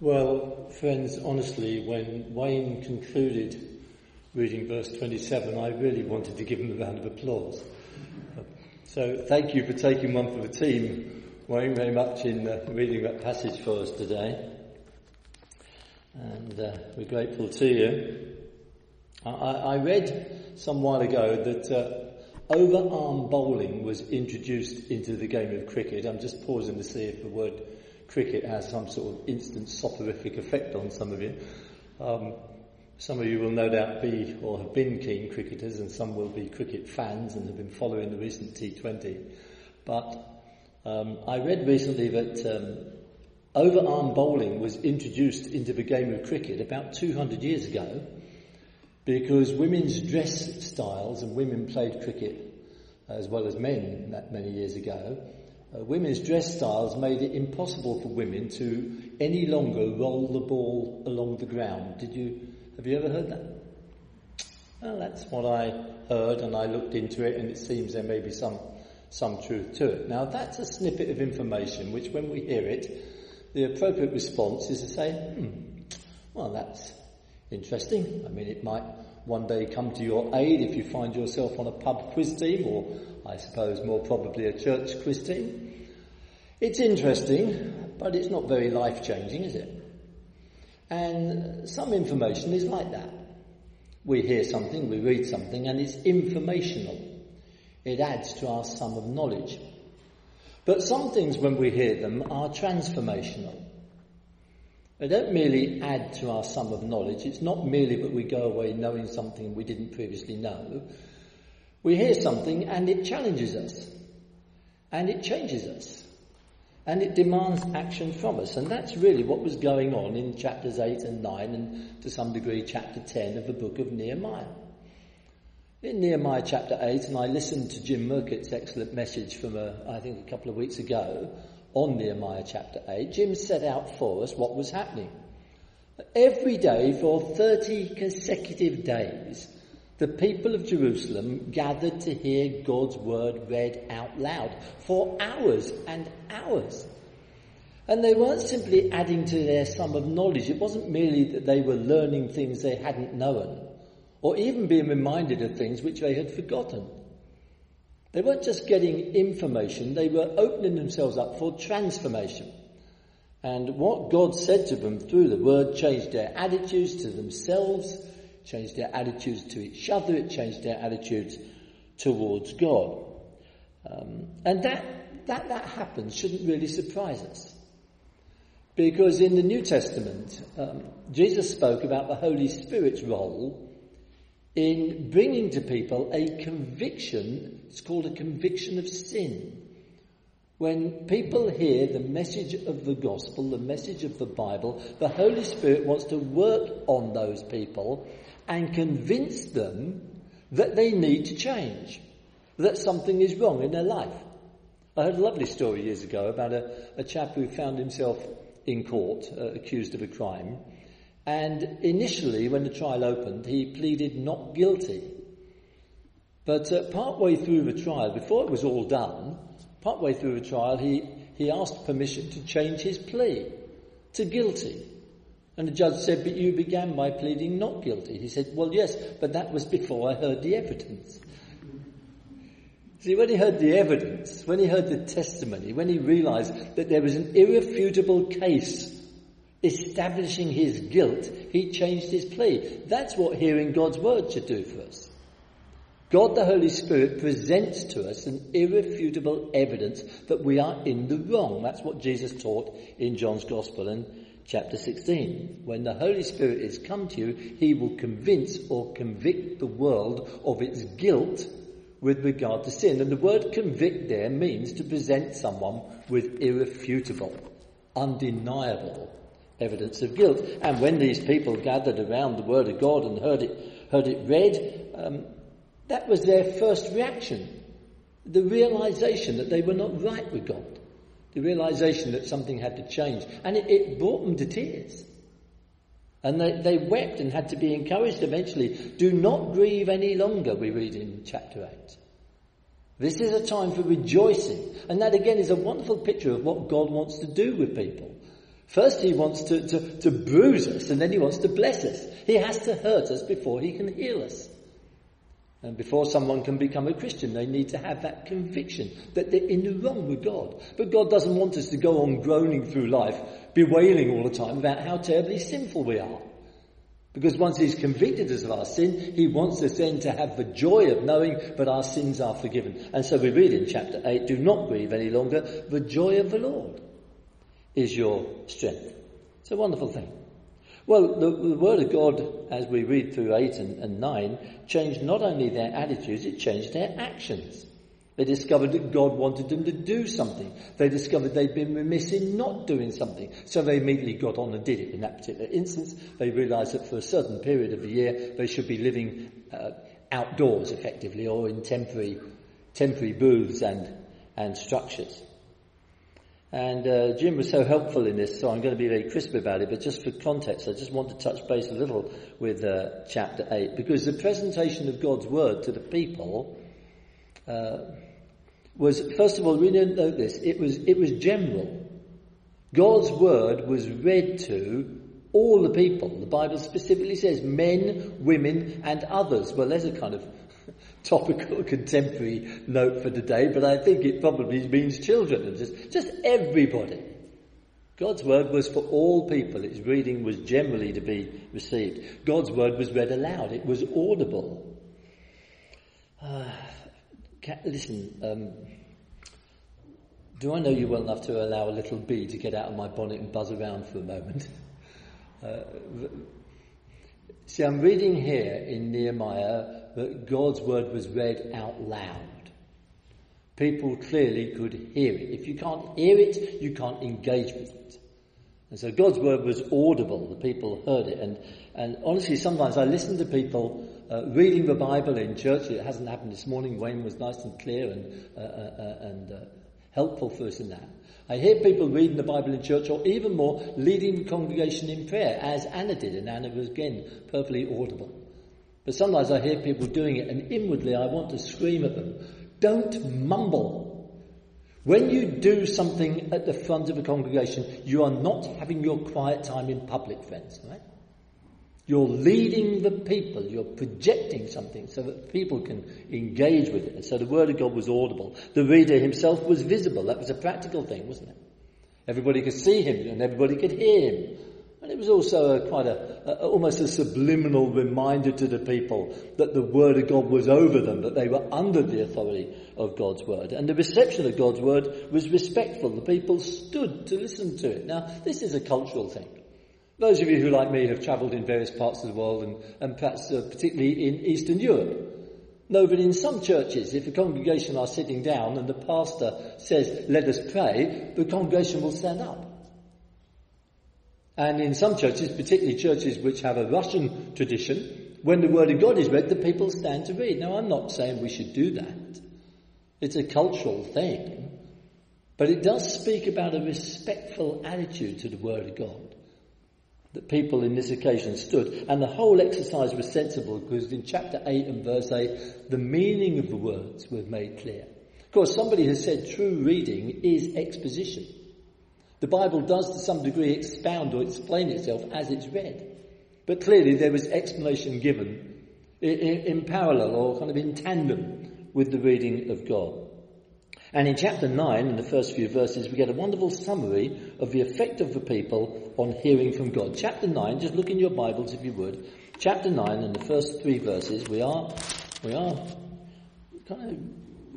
Well, friends, honestly, when Wayne concluded reading verse 27, I really wanted to give him a round of applause. So thank you for taking one for the team, Wayne, very much in uh, reading that passage for us today. And uh, we're grateful to you. I, I, read some while ago that uh, overarm bowling was introduced into the game of cricket. I'm just pausing to see if the word cricket has some sort of instant soporific effect on some of you. Um, some of you will no doubt be or have been keen cricketers, and some will be cricket fans and have been following the recent T20. But um, I read recently that um, overarm bowling was introduced into the game of cricket about 200 years ago because women's dress styles and women played cricket as well as men that many years ago uh, women's dress styles made it impossible for women to any longer roll the ball along the ground. Did you, have you ever heard that? Well, that's what I heard and I looked into it and it seems there may be some, some truth to it. Now that's a snippet of information which when we hear it, the appropriate response is to say, hmm, well that's interesting. I mean it might one day come to your aid if you find yourself on a pub quiz team or I suppose more probably a church team. It's interesting, but it's not very life changing, is it? And some information is like that. We hear something, we read something, and it's informational. It adds to our sum of knowledge. But some things, when we hear them, are transformational. They don't merely add to our sum of knowledge. It's not merely that we go away knowing something we didn't previously know. We hear something and it challenges us. And it changes us. And it demands action from us. And that's really what was going on in chapters 8 and 9 and to some degree chapter 10 of the book of Nehemiah. In Nehemiah chapter 8, and I listened to Jim Murkett's excellent message from, a, I think, a couple of weeks ago on Nehemiah chapter 8, Jim set out for us what was happening. Every day for 30 consecutive days, the people of Jerusalem gathered to hear God's word read out loud for hours and hours. And they weren't simply adding to their sum of knowledge. It wasn't merely that they were learning things they hadn't known, or even being reminded of things which they had forgotten. They weren't just getting information, they were opening themselves up for transformation. And what God said to them through the word changed their attitudes to themselves, changed their attitudes to each other, it changed their attitudes towards God. Um, and that, that, that happens shouldn't really surprise us. Because in the New Testament, um, Jesus spoke about the Holy Spirit's role in bringing to people a conviction, it's called a conviction of sin. When people hear the message of the gospel, the message of the Bible, the Holy Spirit wants to work on those people and convince them that they need to change, that something is wrong in their life. I heard a lovely story years ago about a, a chap who found himself in court uh, accused of a crime and initially, when the trial opened, he pleaded not guilty. But uh, partway through the trial, before it was all done, partway through the trial, he, he asked permission to change his plea to guilty. And the judge said, but you began by pleading not guilty. He said, well, yes, but that was before I heard the evidence. See, when he heard the evidence, when he heard the testimony, when he realized that there was an irrefutable case establishing his guilt, he changed his plea. That's what hearing God's word should do for us. God the Holy Spirit presents to us an irrefutable evidence that we are in the wrong. That's what Jesus taught in John's Gospel in chapter 16. When the Holy Spirit is come to you, he will convince or convict the world of its guilt with regard to sin. And the word convict there means to present someone with irrefutable, undeniable evidence of guilt. And when these people gathered around the Word of God and heard it, heard it read, um, that was their first reaction. The realization that they were not right with God. The realization that something had to change. And it, it brought them to tears. And they, they wept and had to be encouraged eventually. Do not grieve any longer, we read in chapter 8. This is a time for rejoicing. And that again is a wonderful picture of what God wants to do with people. First, he wants to, to, to bruise us, and then he wants to bless us. He has to hurt us before he can heal us. And before someone can become a Christian, they need to have that conviction that they're in the wrong with God. But God doesn't want us to go on groaning through life, bewailing all the time about how terribly sinful we are. Because once He's convicted us of our sin, He wants us then to have the joy of knowing that our sins are forgiven. And so we read in chapter 8, do not grieve any longer, the joy of the Lord is your strength. It's a wonderful thing. Well, the, the, Word of God, as we read through 8 and, and 9, changed not only their attitudes, it changed their actions. They discovered that God wanted them to do something. They discovered they'd been remiss in not doing something. So they immediately got on and did it. In that particular instance, they realized that for a certain period of the year, they should be living uh, outdoors effectively or in temporary, temporary booths and, and structures. And uh, Jim was so helpful in this, so I'm going to be very crisp about it, but just for context, I just want to touch base a little with uh, chapter 8, because the presentation of God's word to the people uh, was, first of all, we didn't note this, it was, it was general. God's word was read to all the people. The Bible specifically says men, women, and others. Well, there's a kind of topical contemporary note for today, but I think it probably means children and just, just everybody. God's word was for all people. Its reading was generally to be received. God's word was read aloud. It was audible. Uh, listen, um, do I know you well enough to allow a little bee to get out of my bonnet and buzz around for a moment? Uh, see, I'm reading here in Nehemiah that God's word was read out loud. People clearly could hear it. If you can't hear it, you can't engage with it. And so God's word was audible. The people heard it. And, and honestly, sometimes I listen to people uh, reading the Bible in church. It hasn't happened this morning. Wayne was nice and clear and, uh, uh, uh and uh, helpful for us in that. I hear people reading the Bible in church or even more leading the congregation in prayer as Anna did. And Anna was again perfectly audible. But sometimes I hear people doing it and inwardly I want to scream at them. Don't mumble. When you do something at the front of a congregation, you are not having your quiet time in public, friends, right? You're leading the people, you're projecting something so that people can engage with it. And so the word of God was audible. The reader himself was visible. That was a practical thing, wasn't it? Everybody could see him and everybody could hear him. And it was also a, quite a, a, almost a subliminal reminder to the people that the word of God was over them, that they were under the authority of God's word. And the reception of God's word was respectful. The people stood to listen to it. Now, this is a cultural thing. Those of you who, like me, have travelled in various parts of the world and, and perhaps uh, particularly in Eastern Europe, know that in some churches, if a congregation are sitting down and the pastor says, let us pray, the congregation will stand up. And in some churches, particularly churches which have a Russian tradition, when the Word of God is read, the people stand to read. Now, I'm not saying we should do that. It's a cultural thing. But it does speak about a respectful attitude to the Word of God. That people in this occasion stood. And the whole exercise was sensible because in chapter 8 and verse 8, the meaning of the words were made clear. Of course, somebody has said true reading is exposition. The Bible does to some degree expound or explain itself as it's read. But clearly there was explanation given in, in, parallel or kind of in tandem with the reading of God. And in chapter 9, in the first few verses, we get a wonderful summary of the effect of the people on hearing from God. Chapter 9, just look in your Bibles if you would. Chapter 9 and the first three verses, we are, we are kind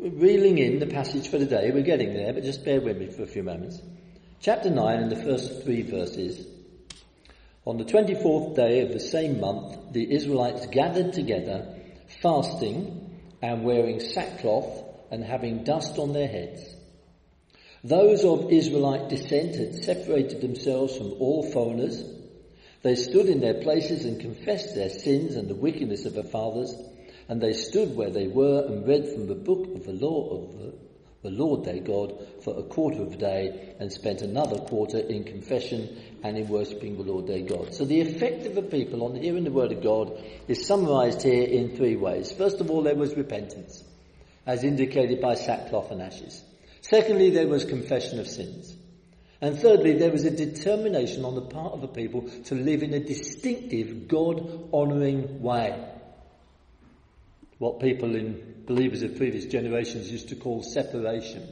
of reeling in the passage for today. We're getting there, but just bear with me for a few moments. Chapter 9 and the first three verses. On the 24th day of the same month, the Israelites gathered together, fasting and wearing sackcloth and having dust on their heads. Those of Israelite descent had separated themselves from all foreigners. They stood in their places and confessed their sins and the wickedness of their fathers, and they stood where they were and read from the book of the law of the the Lord their God for a quarter of a day and spent another quarter in confession and in worshipping the Lord their God. So the effect of the people on hearing the word of God is summarized here in three ways. First of all, there was repentance, as indicated by sackcloth and ashes. Secondly, there was confession of sins. And thirdly, there was a determination on the part of the people to live in a distinctive, God honouring way. What people in believers of previous generations used to call separation.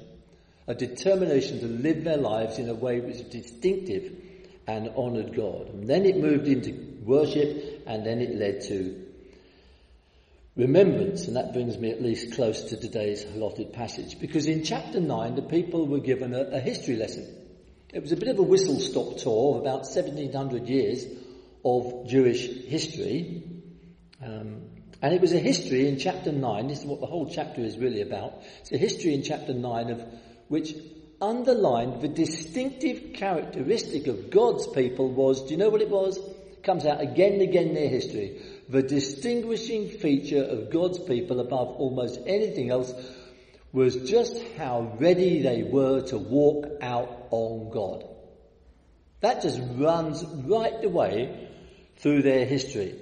A determination to live their lives in a way which was distinctive and honoured God. And then it moved into worship and then it led to remembrance, and that brings me at least close to today's allotted passage. Because in chapter 9, the people were given a, a history lesson. It was a bit of a whistle stop tour of about 1700 years of Jewish history. Um, and it was a history in chapter 9, this is what the whole chapter is really about. It's a history in chapter 9 of which underlined the distinctive characteristic of God's people was, do you know what it was? It comes out again and again in their history. The distinguishing feature of God's people above almost anything else was just how ready they were to walk out on God. That just runs right the way through their history.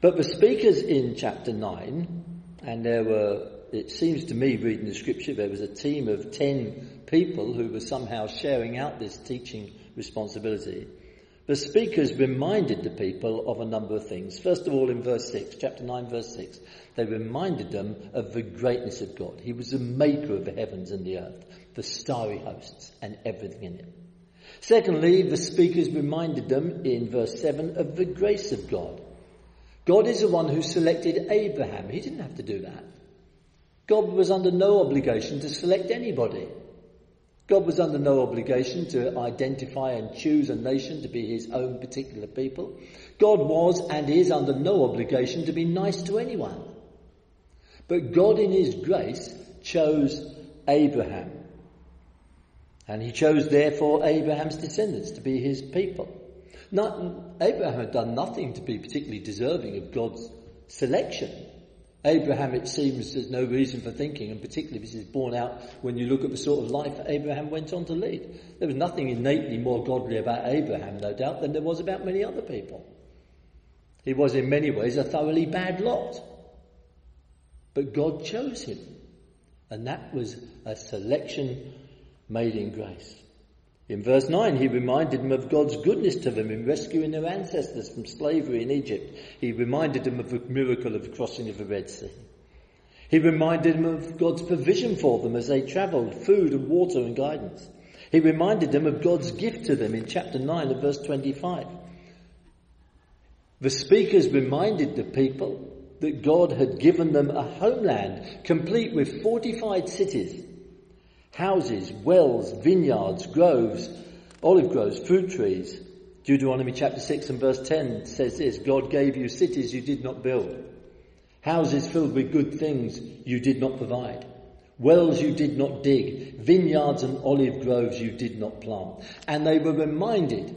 But the speakers in chapter 9, and there were, it seems to me reading the scripture, there was a team of 10 people who were somehow sharing out this teaching responsibility. The speakers reminded the people of a number of things. First of all, in verse 6, chapter 9, verse 6, they reminded them of the greatness of God. He was the maker of the heavens and the earth, the starry hosts, and everything in it. Secondly, the speakers reminded them in verse 7 of the grace of God. God is the one who selected Abraham. He didn't have to do that. God was under no obligation to select anybody. God was under no obligation to identify and choose a nation to be his own particular people. God was and is under no obligation to be nice to anyone. But God in his grace chose Abraham. And he chose therefore Abraham's descendants to be his people. Not, Abraham had done nothing to be particularly deserving of God's selection. Abraham, it seems, there's no reason for thinking, and particularly this is borne out when you look at the sort of life Abraham went on to lead. There was nothing innately more godly about Abraham, no doubt, than there was about many other people. He was in many ways a thoroughly bad lot. But God chose him. And that was a selection made in grace. In verse 9, he reminded them of God's goodness to them in rescuing their ancestors from slavery in Egypt. He reminded them of the miracle of the crossing of the Red Sea. He reminded them of God's provision for them as they travelled, food and water and guidance. He reminded them of God's gift to them in chapter 9 and verse 25. The speakers reminded the people that God had given them a homeland complete with fortified cities houses, wells, vineyards, groves, olive groves, fruit trees. Deuteronomy chapter 6 and verse 10 says this, God gave you cities you did not build, houses filled with good things you did not provide, wells you did not dig, vineyards and olive groves you did not plant. And they were reminded,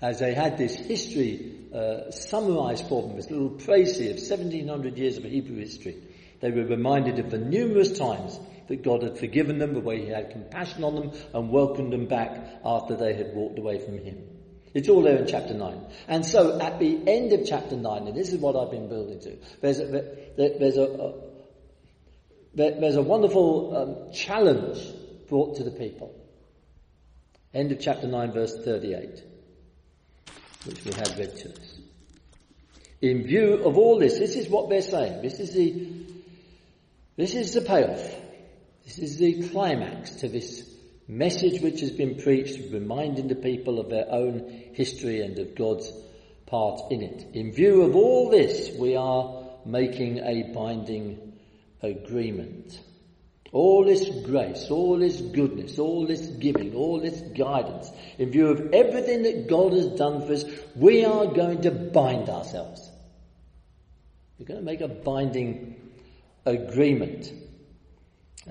as they had this history uh, summarized for them, this little précis of 1700 years of Hebrew history, they were reminded of the numerous times that God had forgiven them, the way He had compassion on them and welcomed them back after they had walked away from Him. It's all there in chapter 9. And so at the end of chapter 9, and this is what I've been building to, there's a, there's a, there's a wonderful um, challenge brought to the people. End of chapter 9 verse 38, which we had read to us. In view of all this, this is what they're saying. This is the, this is the payoff. This is the climax to this message which has been preached, reminding the people of their own history and of God's part in it. In view of all this, we are making a binding agreement. All this grace, all this goodness, all this giving, all this guidance, in view of everything that God has done for us, we are going to bind ourselves. We're going to make a binding agreement.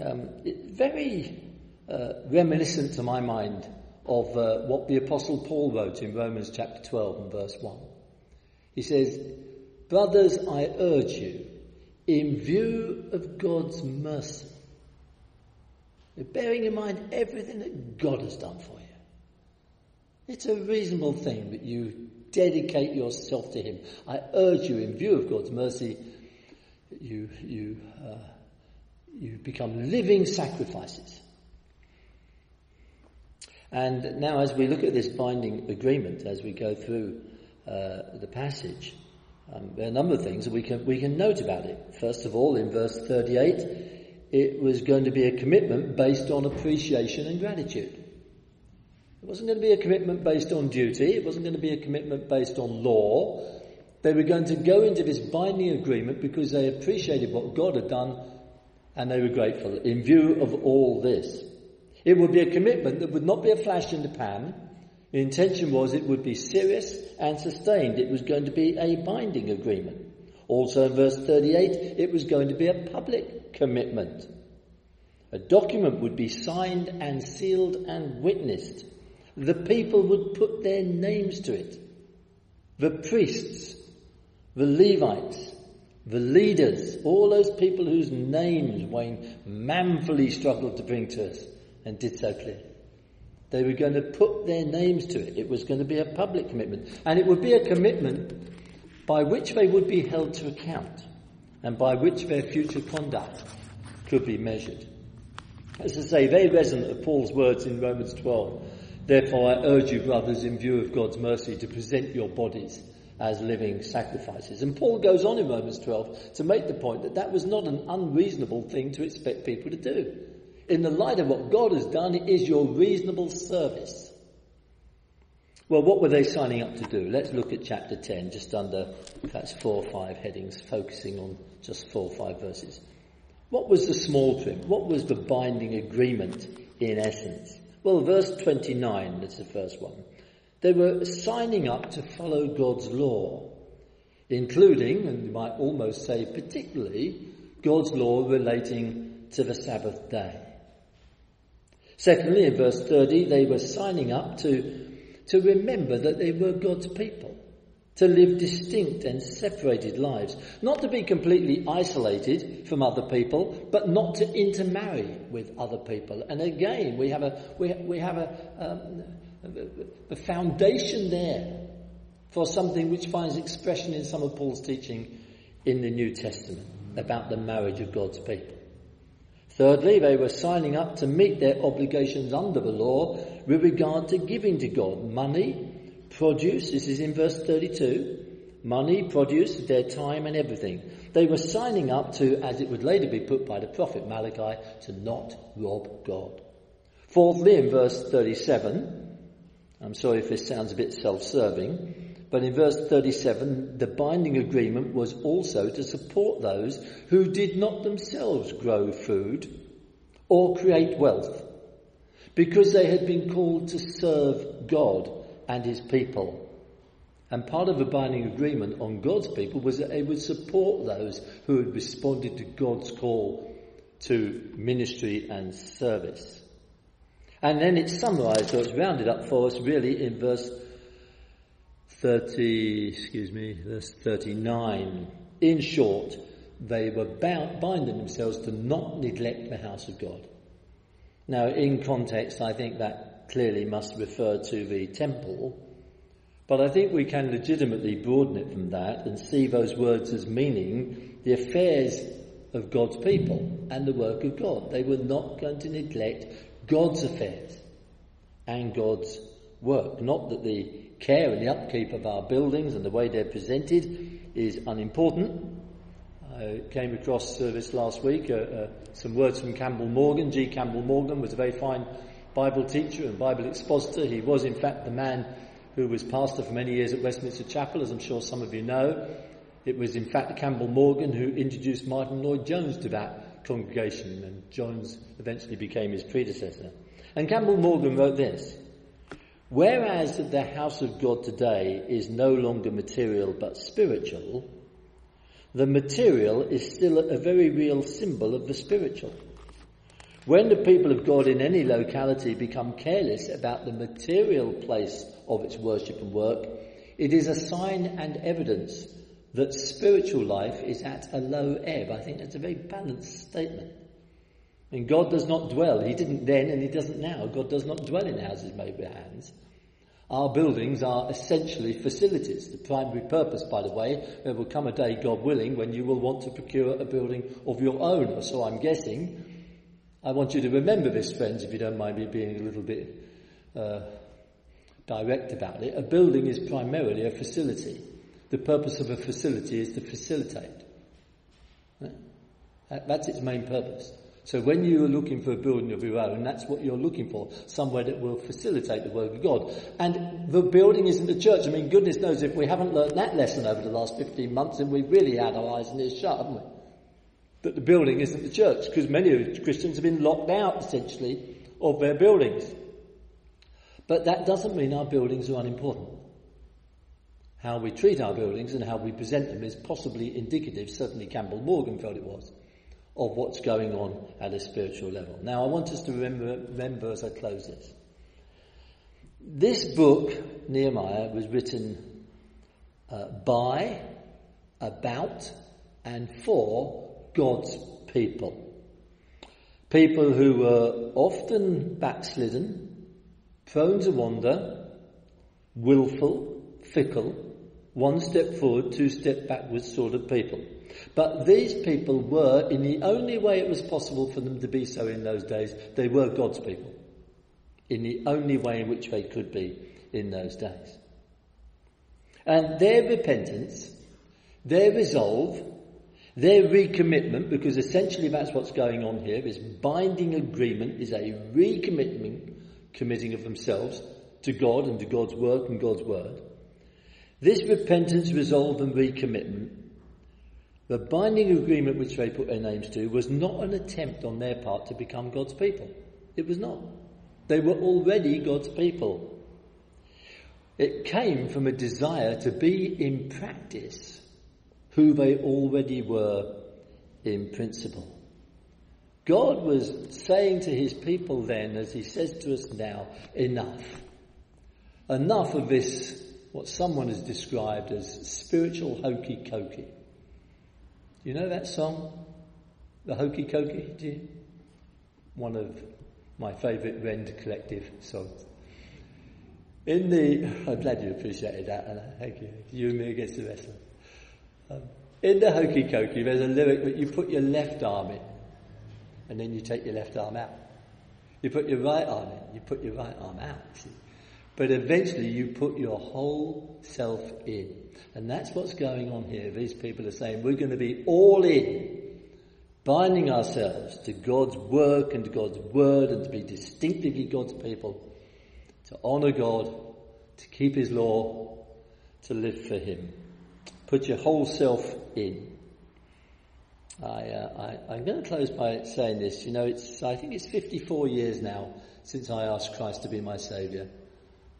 Um, very uh, reminiscent to my mind of uh, what the Apostle Paul wrote in Romans chapter 12 and verse 1. He says, Brothers, I urge you, in view of God's mercy, bearing in mind everything that God has done for you, it's a reasonable thing that you dedicate yourself to Him. I urge you, in view of God's mercy, you, you uh, you become living sacrifices. And now, as we look at this binding agreement, as we go through uh, the passage, um, there are a number of things that we can, we can note about it. First of all, in verse 38, it was going to be a commitment based on appreciation and gratitude. It wasn't going to be a commitment based on duty. It wasn't going to be a commitment based on law. They were going to go into this binding agreement because they appreciated what God had done and they were grateful in view of all this. It would be a commitment that would not be a flash in the pan. The intention was it would be serious and sustained. It was going to be a binding agreement. Also in verse 38, it was going to be a public commitment. A document would be signed and sealed and witnessed. The people would put their names to it. The priests, the Levites, the leaders, all those people whose names Wayne manfully struggled to bring to us and did so clearly. They were going to put their names to it. It was going to be a public commitment. And it would be a commitment by which they would be held to account and by which their future conduct could be measured. As I say, very resonant of Paul's words in Romans 12. Therefore, I urge you, brothers, in view of God's mercy, to present your bodies as living sacrifices. And Paul goes on in Romans 12 to make the point that that was not an unreasonable thing to expect people to do. In the light of what God has done, it is your reasonable service. Well, what were they signing up to do? Let's look at chapter 10, just under perhaps four or five headings, focusing on just four or five verses. What was the small trim? What was the binding agreement in essence? Well, verse 29, that's the first one. They were signing up to follow God's law, including, and you might almost say particularly, God's law relating to the Sabbath day. Secondly, in verse 30, they were signing up to, to remember that they were God's people, to live distinct and separated lives, not to be completely isolated from other people, but not to intermarry with other people. And again, we have a, we, we have a, um, the foundation there for something which finds expression in some of Paul's teaching in the New Testament about the marriage of God's people. Thirdly, they were signing up to meet their obligations under the law with regard to giving to God money, produce, this is in verse 32, money, produce, their time and everything. They were signing up to, as it would later be put by the prophet Malachi, to not rob God. Fourthly, in verse 37, I'm sorry if this sounds a bit self-serving, but in verse 37, the binding agreement was also to support those who did not themselves grow food or create wealth, because they had been called to serve God and his people. And part of the binding agreement on God's people was that they would support those who had responded to God's call to ministry and service. And then it's summarized, or it's rounded up for us really in verse 30, excuse me, verse 39. In short, they were bound, binding themselves to not neglect the house of God. Now, in context, I think that clearly must refer to the temple, but I think we can legitimately broaden it from that and see those words as meaning the affairs of God's people and the work of God. They were not going to neglect God's affairs and God's work. Not that the care and the upkeep of our buildings and the way they're presented is unimportant. I came across this last week uh, uh, some words from Campbell Morgan. G. Campbell Morgan was a very fine Bible teacher and Bible expositor. He was, in fact, the man who was pastor for many years at Westminster Chapel, as I'm sure some of you know. It was, in fact, Campbell Morgan who introduced Martyn Lloyd-Jones to that congregation, and Jones eventually became his predecessor. And Campbell Morgan wrote this Whereas the house of God today is no longer material but spiritual, the material is still a very real symbol of the spiritual. When the people of God in any locality become careless about the material place of its worship and work, it is a sign and evidence that spiritual life is at a low ebb. I think that's a very balanced statement. And God does not dwell. He didn't then and He doesn't now. God does not dwell in houses made with hands. Our buildings are essentially facilities. The primary purpose, by the way, there will come a day, God willing, when you will want to procure a building of your own, or so I'm guessing. I want you to remember this, friends, if you don't mind me being a little bit uh, direct about it. A building is primarily a facility. The purpose of a facility is to facilitate. That's its main purpose. So when you are looking for a building of your own, that's what you're looking for. Somewhere that will facilitate the work of God. And the building isn't the church. I mean, goodness knows if we haven't learned that lesson over the last 15 months, then we've really had our eyes and ears shut, haven't we? That the building isn't the church, because many Christians have been locked out, essentially, of their buildings. But that doesn't mean our buildings are unimportant. How we treat our buildings and how we present them is possibly indicative, certainly Campbell Morgan felt it was, of what's going on at a spiritual level. Now, I want us to remember, remember as I close this. This book, Nehemiah, was written uh, by, about, and for God's people. People who were often backslidden, prone to wander, willful, fickle, one step forward, two step backwards sort of people. But these people were, in the only way it was possible for them to be so in those days, they were God's people. In the only way in which they could be in those days. And their repentance, their resolve, their recommitment, because essentially that's what's going on here, is binding agreement, is a recommitment, committing of themselves to God and to God's work and God's word. This repentance, resolve and recommitment the binding agreement which they put their names to was not an attempt on their part to become God's people. It was not. They were already God's people. It came from a desire to be in practice who they already were in principle. God was saying to his people then, as he says to us now, enough. Enough of this, what someone has described as spiritual hokey cokey. You know that song? The Hokey Cokey? Do you? One of my favourite Rend Collective songs. In the, I'm glad you appreciated that, and thank you. You and me against the rest of. Um, in the Hokey Cokey, there's a lyric that you put your left arm in, and then you take your left arm out. You put your right arm in, you put your right arm out, see? But eventually you put your whole self in. And that's what's going on here. These people are saying we're going to be all in, binding ourselves to God's work and to God's word and to be distinctively God's people, to honour God, to keep His law, to live for Him. Put your whole self in. I, uh, I, am going to close by saying this. You know, it's, I think it's 54 years now since I asked Christ to be my Saviour.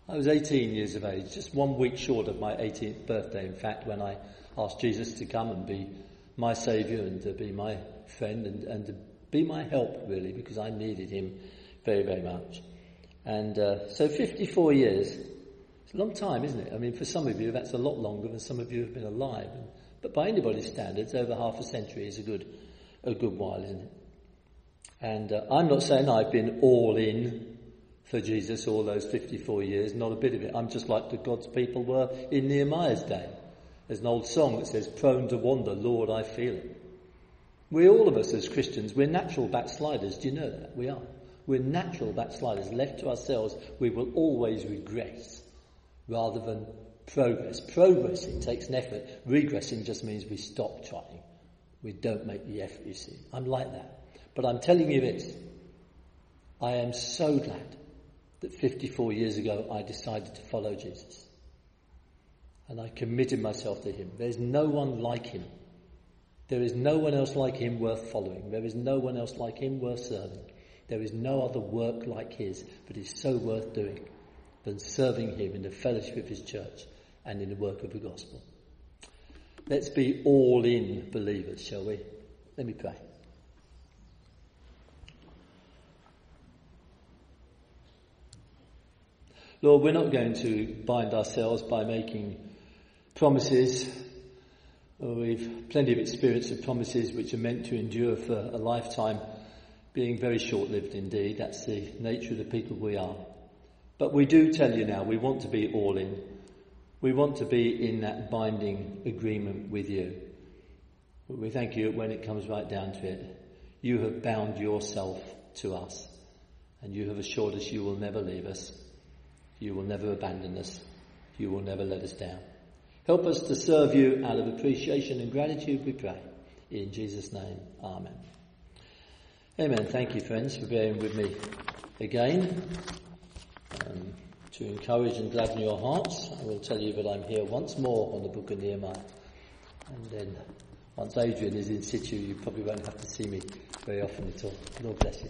I was 18 years of age, just one week short of my 18th birthday, in fact, when I asked Jesus to come and be my saviour and to be my friend and, and to be my help, really, because I needed him very, very much. And uh, so 54 years, it's a long time, isn't it? I mean, for some of you, that's a lot longer than some of you have been alive. But by anybody's standards, over half a century is a good, a good while, isn't it? And uh, I'm not saying I've been all in for Jesus all those 54 years, not a bit of it. I'm just like the God's people were in Nehemiah's day. There's an old song that says, prone to wander, Lord, I feel it. We, all of us as Christians, we're natural backsliders. Do you know that? We are. We're natural backsliders. Left to ourselves, we will always regress rather than progress. Progressing takes an effort. Regressing just means we stop trying. We don't make the effort, you see. I'm like that. But I'm telling you this. I am so glad that 54 years ago I decided to follow Jesus. And I committed myself to him. There's no one like him. There is no one else like him worth following. There is no one else like him worth serving. There is no other work like his but is so worth doing than serving him in the fellowship of his church and in the work of the gospel. Let's be all in believers, shall we? Let me pray. Lord, we're not going to bind ourselves by making promises. We've plenty of experience of promises which are meant to endure for a lifetime, being very short-lived indeed. That's the nature of the people we are. But we do tell you now, we want to be all in. We want to be in that binding agreement with you. We thank you when it comes right down to it. You have bound yourself to us and you have assured us you will never leave us You will never abandon us. You will never let us down. Help us to serve you out of appreciation and gratitude, we pray. In Jesus' name, Amen. Amen. Thank you, friends, for bearing with me again. Um, to encourage and gladden your hearts, I will tell you that I'm here once more on the book of Nehemiah. And then once Adrian is in situ, you probably won't have to see me very often at all. Lord bless you.